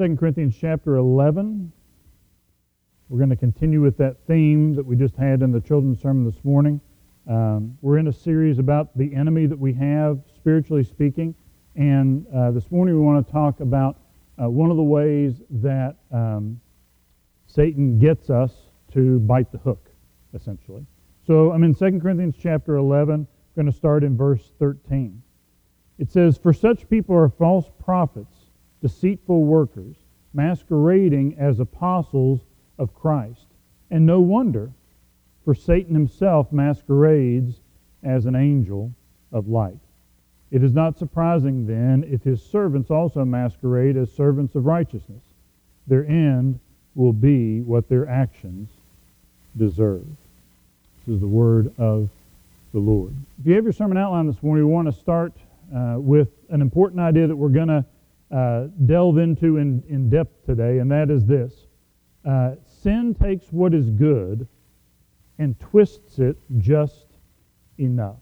2 Corinthians chapter 11. We're going to continue with that theme that we just had in the children's sermon this morning. Um, we're in a series about the enemy that we have, spiritually speaking. And uh, this morning we want to talk about uh, one of the ways that um, Satan gets us to bite the hook, essentially. So I'm in 2 Corinthians chapter 11. I'm going to start in verse 13. It says, For such people are false prophets deceitful workers, masquerading as apostles of Christ. And no wonder, for Satan himself masquerades as an angel of light. It is not surprising, then, if his servants also masquerade as servants of righteousness. Their end will be what their actions deserve. This is the word of the Lord. If you have your sermon outline this morning, we want to start uh, with an important idea that we're going to uh, delve into in, in depth today, and that is this uh, sin takes what is good and twists it just enough.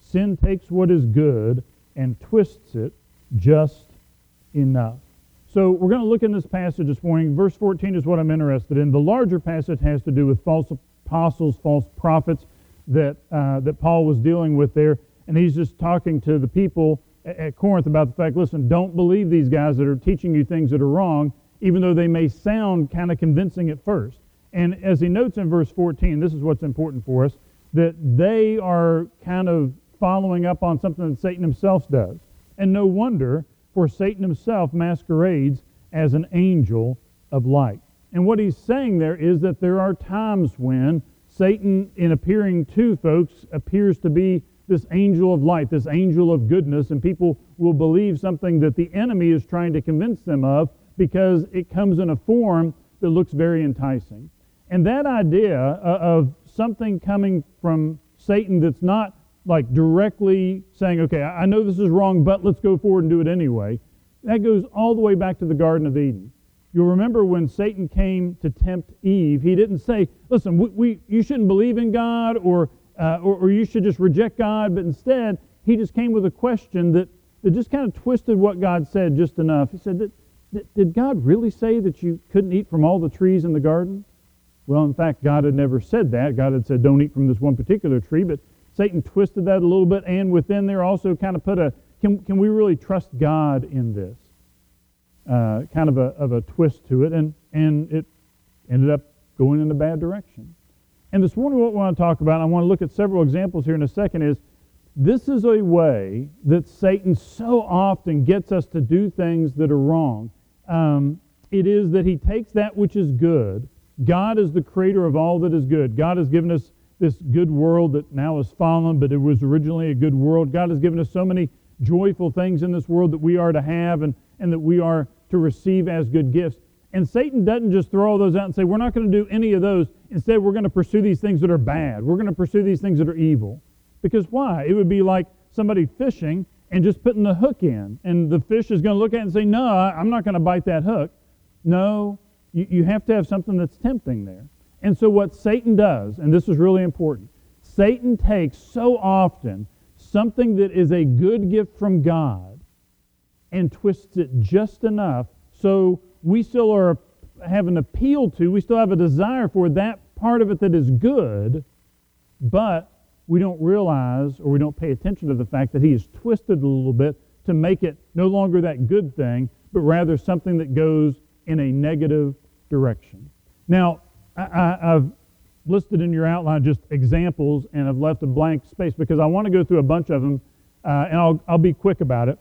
Sin takes what is good and twists it just enough. So we're going to look in this passage this morning. Verse 14 is what I'm interested in. The larger passage has to do with false apostles, false prophets that, uh, that Paul was dealing with there. And he's just talking to the people at Corinth about the fact, listen, don't believe these guys that are teaching you things that are wrong, even though they may sound kind of convincing at first. And as he notes in verse 14, this is what's important for us, that they are kind of following up on something that Satan himself does. And no wonder, for Satan himself masquerades as an angel of light. And what he's saying there is that there are times when Satan, in appearing to folks, appears to be this angel of light, this angel of goodness, and people will believe something that the enemy is trying to convince them of because it comes in a form that looks very enticing. And that idea uh, of something coming from Satan that's not like directly saying, okay, I know this is wrong, but let's go forward and do it anyway, that goes all the way back to the Garden of Eden. You'll remember when Satan came to tempt Eve, he didn't say, listen, we, we, you shouldn't believe in God or uh, or, or you should just reject God. But instead, he just came with a question that, that just kind of twisted what God said just enough. He said, Did God really say that you couldn't eat from all the trees in the garden? Well, in fact, God had never said that. God had said, Don't eat from this one particular tree. But Satan twisted that a little bit, and within there also kind of put a can, can we really trust God in this? Uh, kind of a, of a twist to it, and, and it ended up going in a bad direction. And this morning, what we want to talk about, I want to look at several examples here in a second, is this is a way that Satan so often gets us to do things that are wrong. Um, it is that he takes that which is good. God is the creator of all that is good. God has given us this good world that now is fallen, but it was originally a good world. God has given us so many joyful things in this world that we are to have and, and that we are to receive as good gifts. And Satan doesn't just throw all those out and say, we're not going to do any of those. Instead, we're going to pursue these things that are bad. We're going to pursue these things that are evil. Because why? It would be like somebody fishing and just putting the hook in. And the fish is going to look at it and say, no, I'm not going to bite that hook. No, you, you have to have something that's tempting there. And so what Satan does, and this is really important, Satan takes so often something that is a good gift from God and twists it just enough so we still are have an appeal to, we still have a desire for that part of it that is good, but we don't realize or we don't pay attention to the fact that he has twisted a little bit to make it no longer that good thing, but rather something that goes in a negative direction. Now, I, have listed in your outline just examples and I've left a blank space because I want to go through a bunch of them uh, and I'll, I'll be quick about it.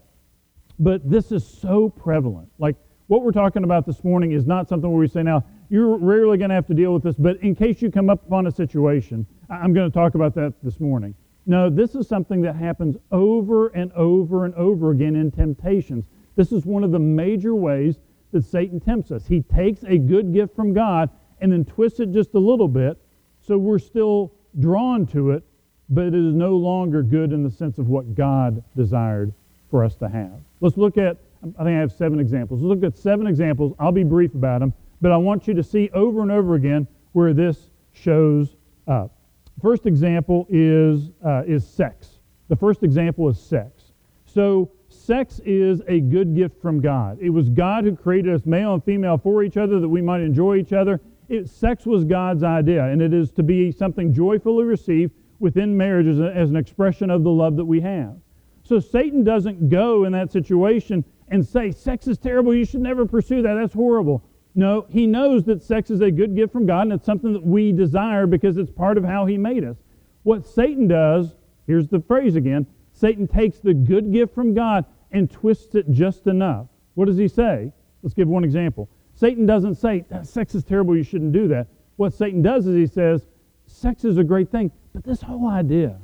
But this is so prevalent. Like, what we're talking about this morning is not something where we say, now, you're rarely going to have to deal with this, but in case you come up upon a situation, I'm going to talk about that this morning. No, this is something that happens over and over and over again in temptations. This is one of the major ways that Satan tempts us. He takes a good gift from God and then twists it just a little bit so we're still drawn to it, but it is no longer good in the sense of what God desired for us to have. Let's look at I think I have seven examples. Let's look at seven examples. I'll be brief about them, but I want you to see over and over again where this shows up. First example is, uh, is sex. The first example is sex. So sex is a good gift from God. It was God who created us male and female for each other that we might enjoy each other. It, sex was God's idea, and it is to be something joyfully received within marriage as, a, as an expression of the love that we have. So Satan doesn't go in that situation and say, sex is terrible, you should never pursue that, that's horrible. No, he knows that sex is a good gift from God and it's something that we desire because it's part of how he made us. What Satan does, here's the phrase again Satan takes the good gift from God and twists it just enough. What does he say? Let's give one example. Satan doesn't say, sex is terrible, you shouldn't do that. What Satan does is he says, sex is a great thing, but this whole idea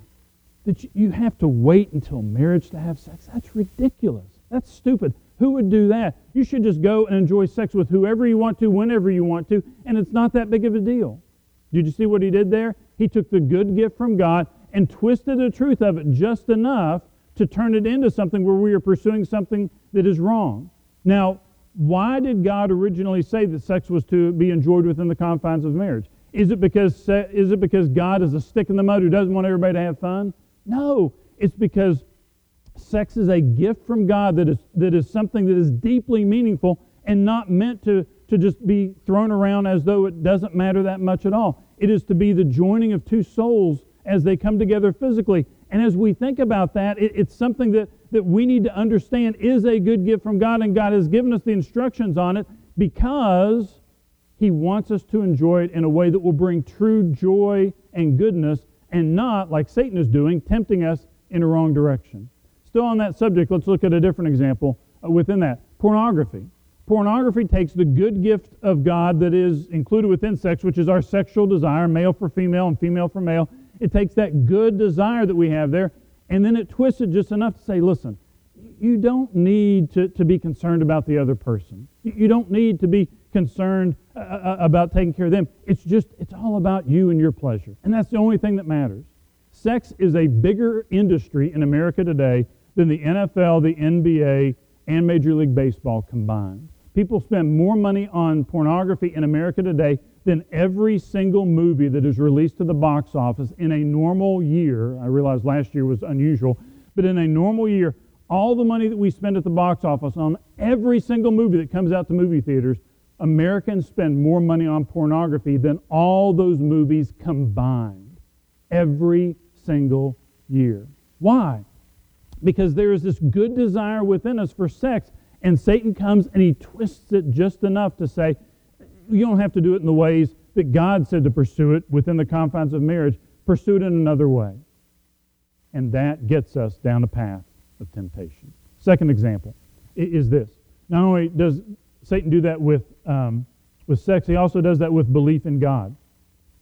that you have to wait until marriage to have sex, that's ridiculous. That's stupid. Who would do that? You should just go and enjoy sex with whoever you want to, whenever you want to, and it's not that big of a deal. Did you see what he did there? He took the good gift from God and twisted the truth of it just enough to turn it into something where we are pursuing something that is wrong. Now, why did God originally say that sex was to be enjoyed within the confines of marriage? Is it because is it because God is a stick in the mud who doesn't want everybody to have fun? No, it's because sex is a gift from God that is, that is something that is deeply meaningful and not meant to, to just be thrown around as though it doesn't matter that much at all. It is to be the joining of two souls as they come together physically. And as we think about that, it, it's something that, that we need to understand is a good gift from God, and God has given us the instructions on it because He wants us to enjoy it in a way that will bring true joy and goodness and not, like Satan is doing, tempting us in a wrong direction. Still on that subject, let's look at a different example uh, within that pornography. Pornography takes the good gift of God that is included within sex, which is our sexual desire, male for female and female for male. It takes that good desire that we have there, and then it twists it just enough to say, listen, you don't need to, to be concerned about the other person. You don't need to be concerned uh, uh about taking care of them. It's just, it's all about you and your pleasure. And that's the only thing that matters. Sex is a bigger industry in America today than the NFL, the NBA, and Major League Baseball combined. People spend more money on pornography in America today than every single movie that is released to the box office in a normal year. I realize last year was unusual, but in a normal year, all the money that we spend at the box office on every single movie that comes out to movie theaters, Americans spend more money on pornography than all those movies combined every single year. Why? Because there is this good desire within us for sex, and Satan comes and he twists it just enough to say, you don't have to do it in the ways that God said to pursue it within the confines of marriage. Pursue it in another way. And that gets us down a path of temptation. Second example is this. Not only does Satan do that with, um, with sex, he also does that with belief in God.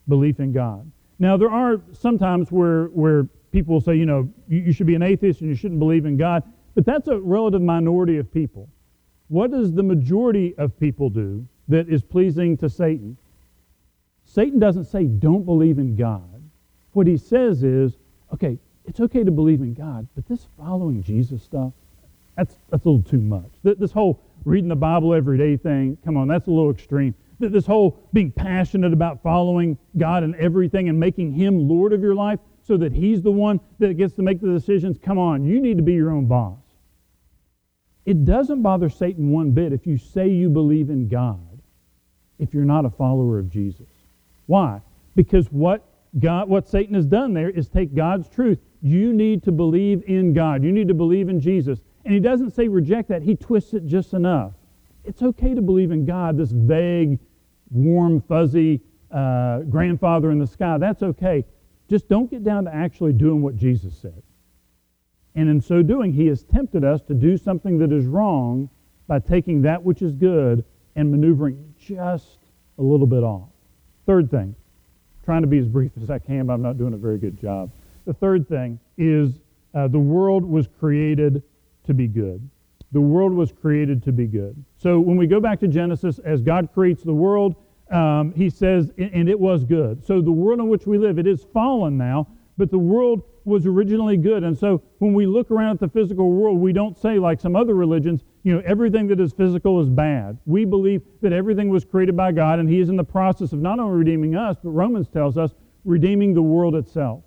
Belief in God. Now, there are sometimes where, where people will say, you know, you, you should be an atheist and you shouldn't believe in God. But that's a relative minority of people. What does the majority of people do that is pleasing to Satan? Satan doesn't say, don't believe in God. What he says is, okay, it's okay to believe in God, but this following Jesus stuff, that's, that's a little too much. This whole reading the Bible every day thing, come on, that's a little extreme. This whole being passionate about following God and everything and making Him Lord of your life, so that he's the one that gets to make the decisions. Come on, you need to be your own boss. It doesn't bother Satan one bit if you say you believe in God if you're not a follower of Jesus. Why? Because what God what Satan has done there is take God's truth. You need to believe in God. You need to believe in Jesus. And he doesn't say reject that. He twists it just enough. It's okay to believe in God, this vague, warm, fuzzy uh, grandfather in the sky. That's okay. Just don't get down to actually doing what Jesus said. And in so doing, he has tempted us to do something that is wrong by taking that which is good and maneuvering just a little bit off. Third thing, trying to be as brief as I can, but I'm not doing a very good job. The third thing is uh, the world was created to be good. The world was created to be good. So when we go back to Genesis, as God creates the world, um, he says, and it was good. So the world in which we live, it is fallen now, but the world was originally good. And so when we look around at the physical world, we don't say, like some other religions, you know, everything that is physical is bad. We believe that everything was created by God, and He is in the process of not only redeeming us, but Romans tells us, redeeming the world itself.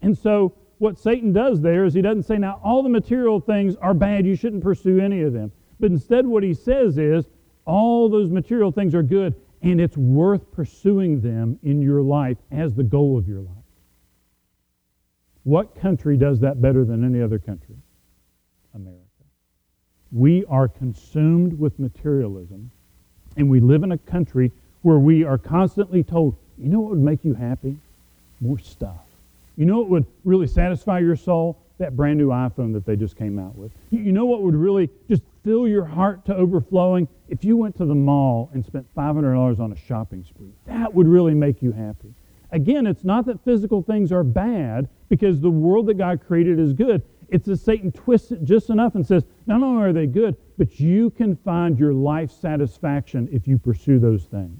And so what Satan does there is he doesn't say, now all the material things are bad, you shouldn't pursue any of them. But instead, what he says is, all those material things are good, and it's worth pursuing them in your life as the goal of your life. What country does that better than any other country? America. We are consumed with materialism, and we live in a country where we are constantly told, you know what would make you happy? More stuff. You know what would really satisfy your soul? That brand new iPhone that they just came out with. You know what would really just fill your heart to overflowing? If you went to the mall and spent $500 on a shopping spree, that would really make you happy. Again, it's not that physical things are bad because the world that God created is good. It's that Satan twists it just enough and says, not only are they good, but you can find your life satisfaction if you pursue those things.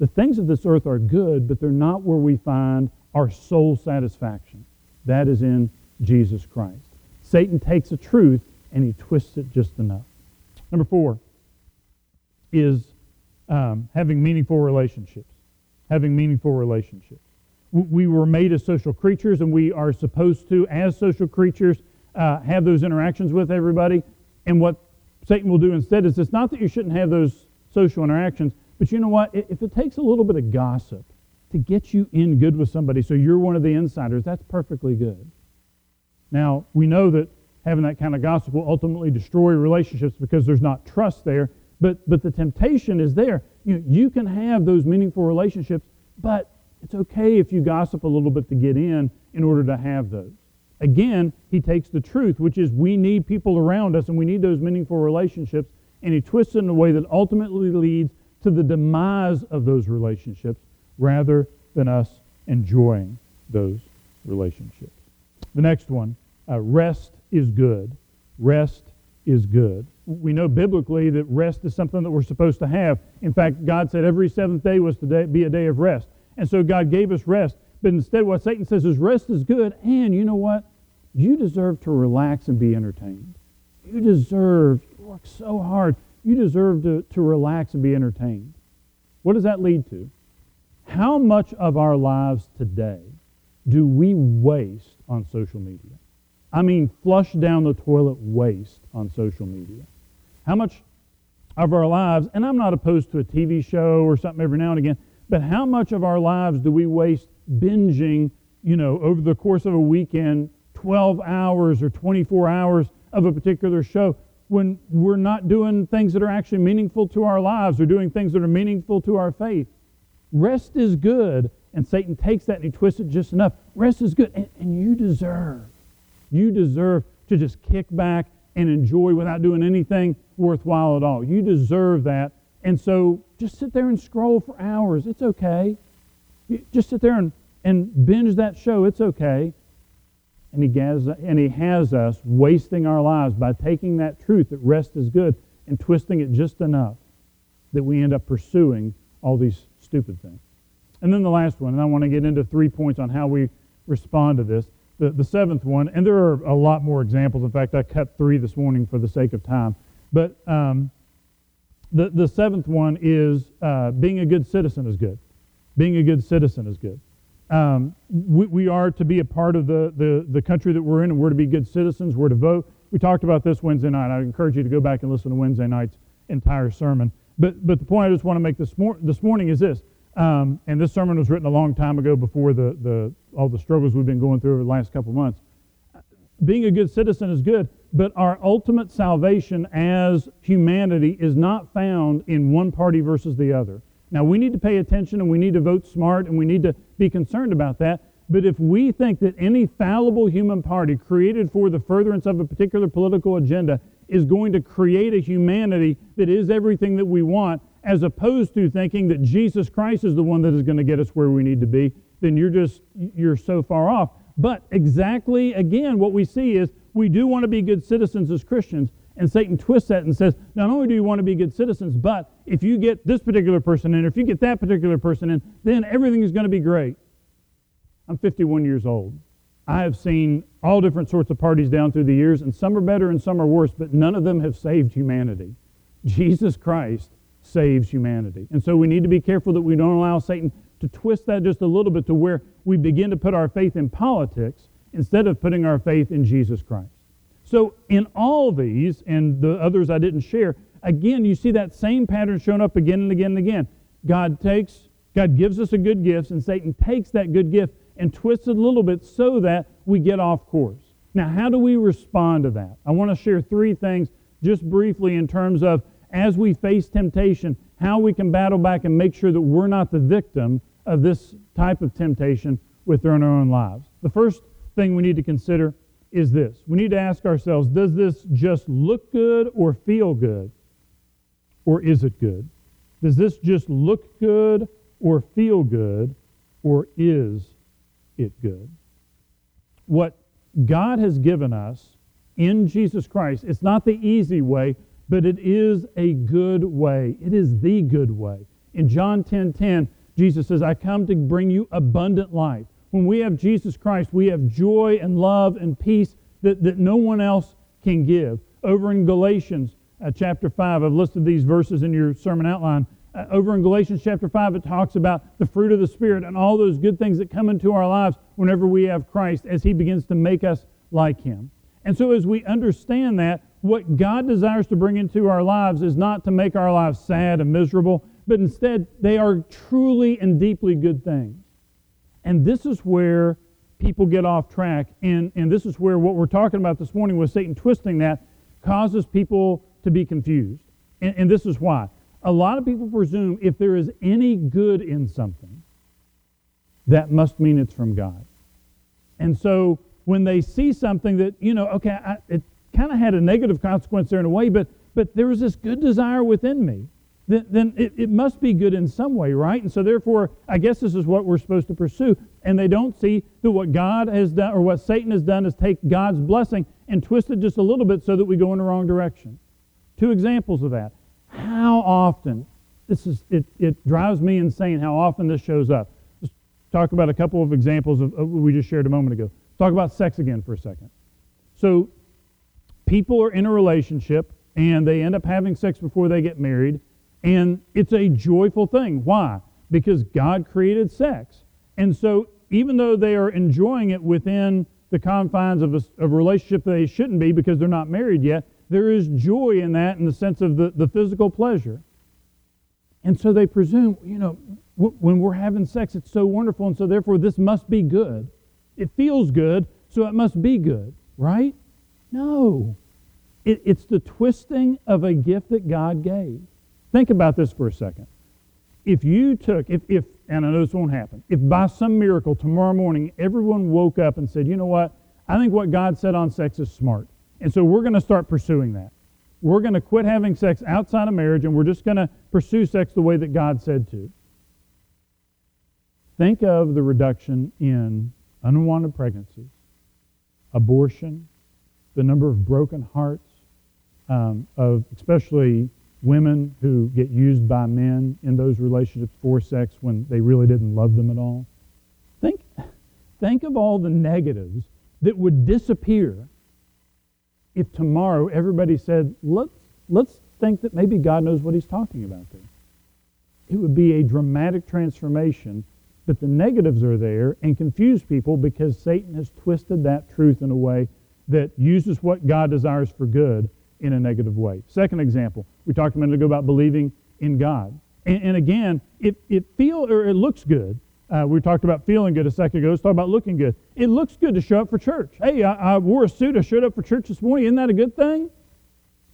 The things of this earth are good, but they're not where we find our soul satisfaction. That is in Jesus Christ. Satan takes a truth and he twists it just enough. Number four is um, having meaningful relationships having meaningful relationships. We were made as social creatures, and we are supposed to, as social creatures, uh, have those interactions with everybody. And what Satan will do instead is it's not that you shouldn't have those social interactions, but you know what? If it takes a little bit of gossip to get you in good with somebody so you're one of the insiders, that's perfectly good. Now, we know that having that kind of gossip will ultimately destroy relationships because there's not trust there, but, but the temptation is there. You, know, you can have those meaningful relationships, but it's okay if you gossip a little bit to get in in order to have those. Again, he takes the truth, which is we need people around us and we need those meaningful relationships, and he twists it in a way that ultimately leads to the demise of those relationships rather than us enjoying those relationships. The next one uh, rest is good. Rest is good we know biblically that rest is something that we're supposed to have. In fact, God said every seventh day was to be a day of rest. And so God gave us rest. But instead, what Satan says is rest is good. And you know what? You deserve to relax and be entertained. You deserve, you work so hard, you deserve to, to relax and be entertained. What does that lead to? How much of our lives today do we waste on social media? I mean, flush down the toilet waste on social media. How much of our lives, and I'm not opposed to a TV show or something every now and again, but how much of our lives do we waste binging, you know, over the course of a weekend, 12 hours or 24 hours of a particular show when we're not doing things that are actually meaningful to our lives or doing things that are meaningful to our faith? Rest is good, and Satan takes that and he twists it just enough. Rest is good, and, and you deserve, you deserve to just kick back and enjoy without doing anything worthwhile at all. You deserve that. And so just sit there and scroll for hours. It's okay. just sit there and, and binge that show. It's okay. And he, has, and he has us wasting our lives by taking that truth that rest is good and twisting it just enough that we end up pursuing all these stupid things. And then the last one, and I want to get into three points on how we respond to this the, the seventh one, and there are a lot more examples. In fact, I cut three this morning for the sake of time. But um, the, the seventh one is uh, being a good citizen is good. Being a good citizen is good. Um, we, we, are to be a part of the, the, the country that we're in, and we're to be good citizens. We're to vote. We talked about this Wednesday night. I encourage you to go back and listen to Wednesday night's entire sermon. But, but the point I just want to make this, mor- this morning is this um, and this sermon was written a long time ago before the, the, all the struggles we've been going through over the last couple months. Being a good citizen is good, but our ultimate salvation as humanity is not found in one party versus the other. Now, we need to pay attention and we need to vote smart and we need to be concerned about that. But if we think that any fallible human party created for the furtherance of a particular political agenda is going to create a humanity that is everything that we want, as opposed to thinking that Jesus Christ is the one that is going to get us where we need to be, then you're just, you're so far off. But exactly, again, what we see is we do want to be good citizens as Christians. And Satan twists that and says, not only do you want to be good citizens, but if you get this particular person in, if you get that particular person in, then everything is going to be great. I'm 51 years old. I have seen all different sorts of parties down through the years, and some are better and some are worse, but none of them have saved humanity. Jesus Christ saves humanity. And so we need to be careful that we don't allow Satan to twist that just a little bit to where we begin to put our faith in politics instead of putting our faith in Jesus Christ. So, in all these, and the others I didn't share, again, you see that same pattern shown up again and again and again. God takes, God gives us a good gift, and Satan takes that good gift and twists it a little bit so that we get off course. Now, how do we respond to that? I want to share three things just briefly in terms of as we face temptation, how we can battle back and make sure that we're not the victim of this type of temptation within our own lives. The first thing we need to consider is this we need to ask ourselves does this just look good or feel good? Or is it good? Does this just look good or feel good? Or is it good? What God has given us in Jesus Christ, it's not the easy way, but it is a good way. It is the good way. In John 10 10, Jesus says, I come to bring you abundant life. When we have Jesus Christ, we have joy and love and peace that, that no one else can give. Over in Galatians uh, chapter 5, I've listed these verses in your sermon outline. Uh, over in Galatians chapter 5, it talks about the fruit of the Spirit and all those good things that come into our lives whenever we have Christ as He begins to make us like Him. And so, as we understand that, what God desires to bring into our lives is not to make our lives sad and miserable, but instead, they are truly and deeply good things. And this is where people get off track. And, and this is where what we're talking about this morning with Satan twisting that causes people to be confused. And, and this is why. A lot of people presume if there is any good in something, that must mean it's from God. And so when they see something that, you know, okay, I, it kind of had a negative consequence there in a way, but, but there was this good desire within me then, then it, it must be good in some way, right? And so, therefore, I guess this is what we're supposed to pursue. And they don't see that what God has done or what Satan has done is take God's blessing and twist it just a little bit so that we go in the wrong direction. Two examples of that. How often, this is, it, it drives me insane how often this shows up. Let's talk about a couple of examples of, of what we just shared a moment ago. Talk about sex again for a second. So, people are in a relationship and they end up having sex before they get married and it's a joyful thing. Why? Because God created sex. And so even though they are enjoying it within the confines of a, of a relationship they shouldn't be because they're not married yet, there is joy in that in the sense of the, the physical pleasure. And so they presume, you know, w- when we're having sex, it's so wonderful, and so therefore this must be good. It feels good, so it must be good, right? No. It, it's the twisting of a gift that God gave. Think about this for a second. If you took, if, if, and I know this won't happen, if by some miracle tomorrow morning everyone woke up and said, you know what, I think what God said on sex is smart. And so we're going to start pursuing that. We're going to quit having sex outside of marriage and we're just going to pursue sex the way that God said to. Think of the reduction in unwanted pregnancies, abortion, the number of broken hearts, um, of especially women who get used by men in those relationships for sex when they really didn't love them at all. Think, think of all the negatives that would disappear if tomorrow everybody said, let's, let's think that maybe God knows what he's talking about there. It would be a dramatic transformation, but the negatives are there and confuse people because Satan has twisted that truth in a way that uses what God desires for good in a negative way. Second example, we talked a minute ago about believing in God. And, and again, it, it feel or it looks good. Uh, we talked about feeling good a second ago. Let's talk about looking good. It looks good to show up for church. Hey, I, I wore a suit. I showed up for church this morning. Isn't that a good thing?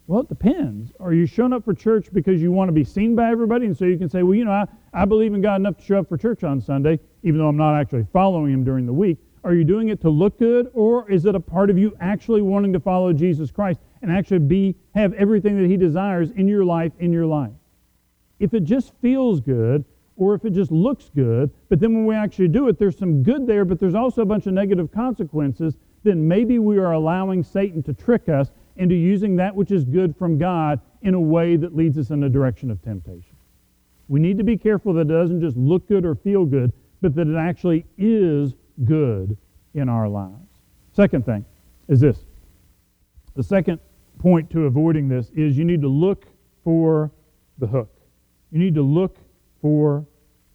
Well, it depends. Are you showing up for church because you want to be seen by everybody? And so you can say, well, you know, I, I believe in God enough to show up for church on Sunday, even though I'm not actually following Him during the week. Are you doing it to look good, or is it a part of you actually wanting to follow Jesus Christ and actually be have everything that He desires in your life in your life? If it just feels good, or if it just looks good, but then when we actually do it, there's some good there, but there's also a bunch of negative consequences, then maybe we are allowing Satan to trick us into using that which is good from God in a way that leads us in the direction of temptation. We need to be careful that it doesn't just look good or feel good, but that it actually is good in our lives. Second thing is this. The second point to avoiding this is you need to look for the hook. You need to look for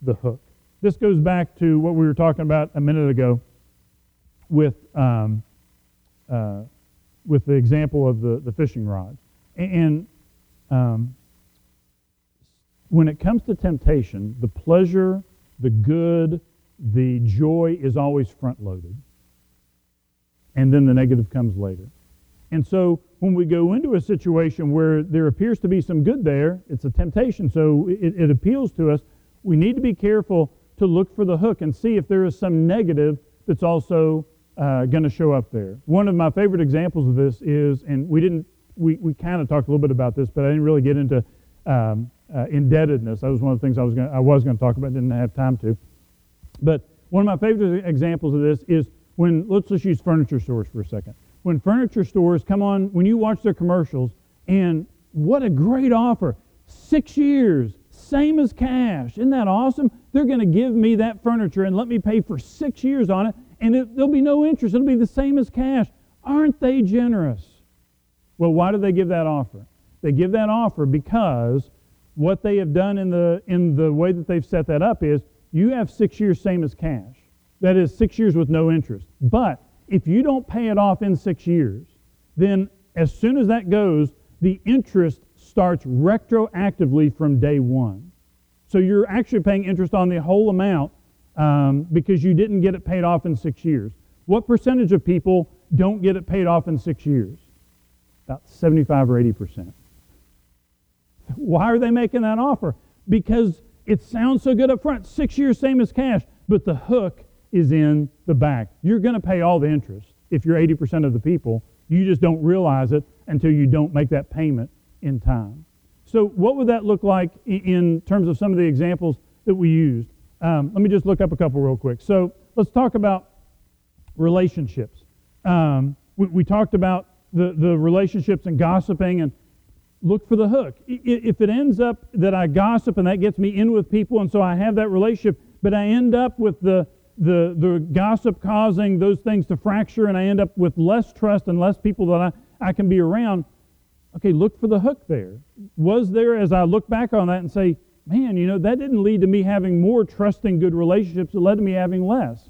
the hook. This goes back to what we were talking about a minute ago with um, uh, with the example of the, the fishing rod. And um, when it comes to temptation, the pleasure, the good, the joy is always front loaded. And then the negative comes later. And so when we go into a situation where there appears to be some good there, it's a temptation, so it, it appeals to us. We need to be careful to look for the hook and see if there is some negative that's also uh, going to show up there. One of my favorite examples of this is, and we didn't, we, we kind of talked a little bit about this, but I didn't really get into um, uh, indebtedness. That was one of the things I was going I was going to talk about, didn't have time to. But one of my favorite examples of this is when let's just use furniture stores for a second. When furniture stores come on, when you watch their commercials, and what a great offer! Six years, same as cash. Isn't that awesome? They're going to give me that furniture and let me pay for six years on it, and it, there'll be no interest. It'll be the same as cash. Aren't they generous? Well, why do they give that offer? They give that offer because what they have done in the in the way that they've set that up is you have six years same as cash. That is six years with no interest. But if you don't pay it off in six years, then as soon as that goes, the interest starts retroactively from day one. So you're actually paying interest on the whole amount um, because you didn't get it paid off in six years. What percentage of people don't get it paid off in six years? About 75 or 80 percent. Why are they making that offer? Because it sounds so good up front. Six years, same as cash, but the hook is in the back. You're going to pay all the interest if you're 80% of the people. You just don't realize it until you don't make that payment in time. So, what would that look like in terms of some of the examples that we used? Um, let me just look up a couple real quick. So, let's talk about relationships. Um, we, we, talked about the, the relationships and gossiping and look for the hook. If it ends up that I gossip and that gets me in with people, and so I have that relationship, but I end up with the, the, the gossip causing those things to fracture, and I end up with less trust and less people that I, I can be around, okay, look for the hook there. Was there, as I look back on that and say, man, you know, that didn't lead to me having more trusting, good relationships, it led to me having less.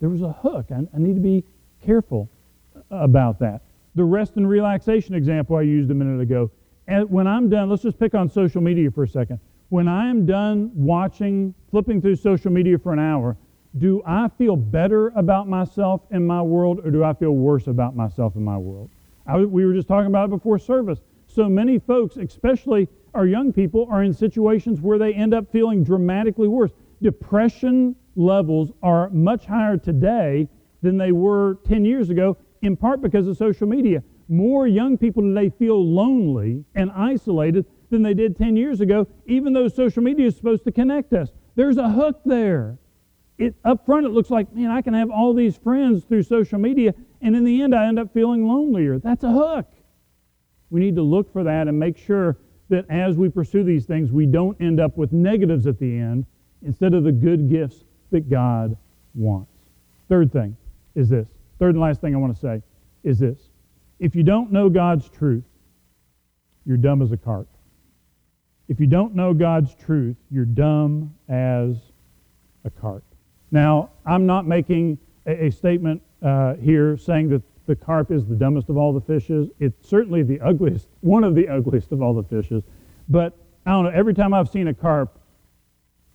There was a hook. I, I need to be careful uh, about that. The rest and relaxation example I used a minute ago when I'm done, let's just pick on social media for a second. When I am done watching, flipping through social media for an hour, do I feel better about myself and my world or do I feel worse about myself and my world? I, we were just talking about it before service. So many folks, especially our young people, are in situations where they end up feeling dramatically worse. Depression levels are much higher today than they were 10 years ago, in part because of social media more young people today feel lonely and isolated than they did 10 years ago, even though social media is supposed to connect us. There's a hook there. It, up front, it looks like, man, I can have all these friends through social media, and in the end, I end up feeling lonelier. That's a hook. We need to look for that and make sure that as we pursue these things, we don't end up with negatives at the end instead of the good gifts that God wants. Third thing is this. Third and last thing I want to say is this if you don't know God's truth, you're dumb as a carp. If you don't know God's truth, you're dumb as a carp. Now, I'm not making a, a statement uh, here saying that the carp is the dumbest of all the fishes. It's certainly the ugliest, one of the ugliest of all the fishes. But I don't know, every time I've seen a carp,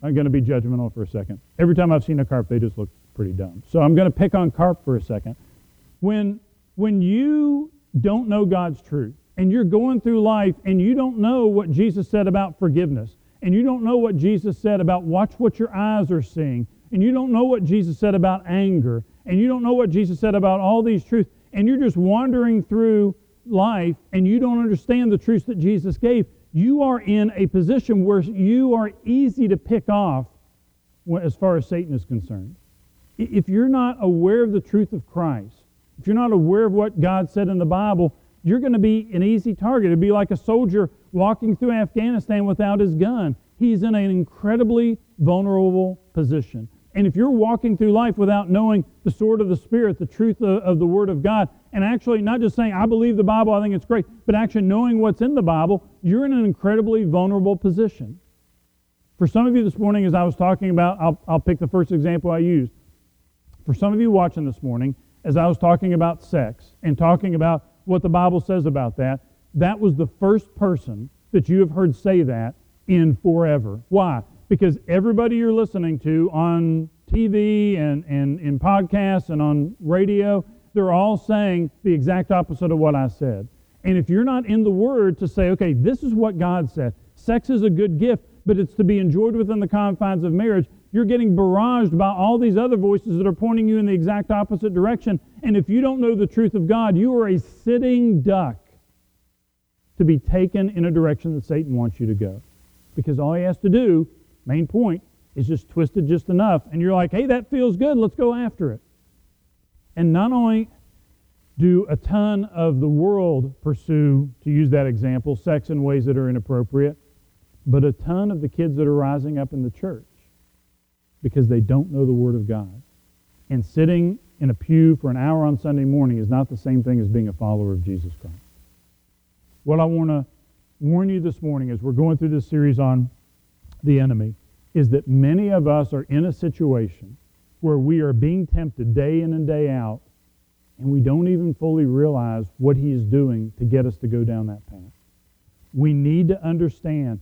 I'm going to be judgmental for a second. Every time I've seen a carp, they just look pretty dumb. So I'm going to pick on carp for a second. When, when you don't know God's truth, and you're going through life and you don't know what Jesus said about forgiveness, and you don't know what Jesus said about watch what your eyes are seeing, and you don't know what Jesus said about anger, and you don't know what Jesus said about all these truths, and you're just wandering through life and you don't understand the truths that Jesus gave, you are in a position where you are easy to pick off as far as Satan is concerned. If you're not aware of the truth of Christ, if you're not aware of what God said in the Bible, you're going to be an easy target. It'd be like a soldier walking through Afghanistan without his gun. He's in an incredibly vulnerable position. And if you're walking through life without knowing the sword of the Spirit, the truth of, of, the Word of God, and actually not just saying, I believe the Bible, I think it's great, but actually knowing what's in the Bible, you're in an incredibly vulnerable position. For some of you this morning, as I was talking about, I'll, I'll pick the first example I used for some of you watching this morning, as I was talking about sex and talking about what the Bible says about that, that was the first person that you have heard say that in forever. Why? Because everybody you're listening to on TV and, and in podcasts and on radio, they're all saying the exact opposite of what I said. And if you're not in the Word to say, okay, this is what God said, sex is a good gift, but it's to be enjoyed within the confines of marriage, you're getting barraged by all these other voices that are pointing you in the exact opposite direction. And if you don't know the truth of God, you are a sitting duck to be taken in a direction that Satan wants you to go. Because all he has to do, main point, is just twist it just enough. And you're like, hey, that feels good. Let's go after it. And not only do a ton of the world pursue, to use that example, sex in ways that are inappropriate, but a ton of the kids that are rising up in the church because they don't know the Word of God. And sitting in a pew for an hour on Sunday morning is not the same thing as being a follower of Jesus Christ. What I want to warn you this morning as we're going through this series on the enemy is that many of us are in a situation where we are being tempted day in and day out, and we don't even fully realize what he is doing to get us to go down that path. We need to understand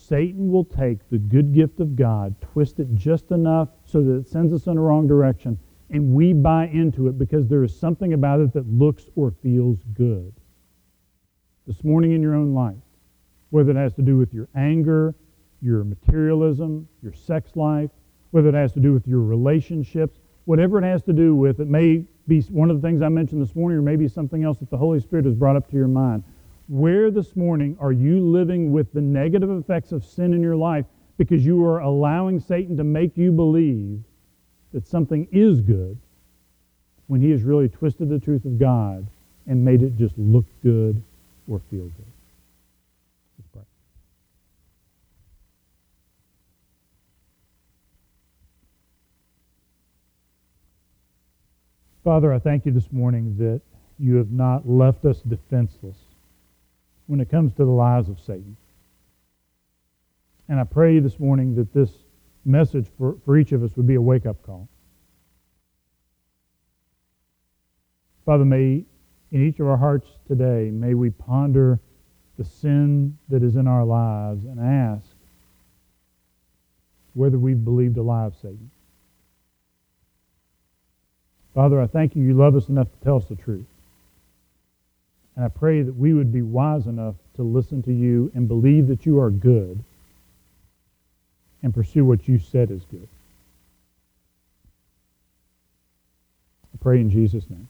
Satan will take the good gift of God, twist it just enough so that it sends us in the wrong direction, and we buy into it because there is something about it that looks or feels good. This morning in your own life, whether it has to do with your anger, your materialism, your sex life, whether it has to do with your relationships, whatever it has to do with, it may be one of the things I mentioned this morning, or maybe something else that the Holy Spirit has brought up to your mind. Where this morning are you living with the negative effects of sin in your life because you are allowing Satan to make you believe that something is good when he has really twisted the truth of God and made it just look good or feel good? Father, I thank you this morning that you have not left us defenseless when it comes to the lies of Satan. And I pray this morning that this message for, for each of us would be a wake up call. Father, may in each of our hearts today, may we ponder the sin that is in our lives and ask whether we've believed a lie of Satan. Father, I thank you. You love us enough to tell us the truth. And I pray that we would be wise enough to listen to you and believe that you are good and pursue what you said is good. I pray in Jesus' name.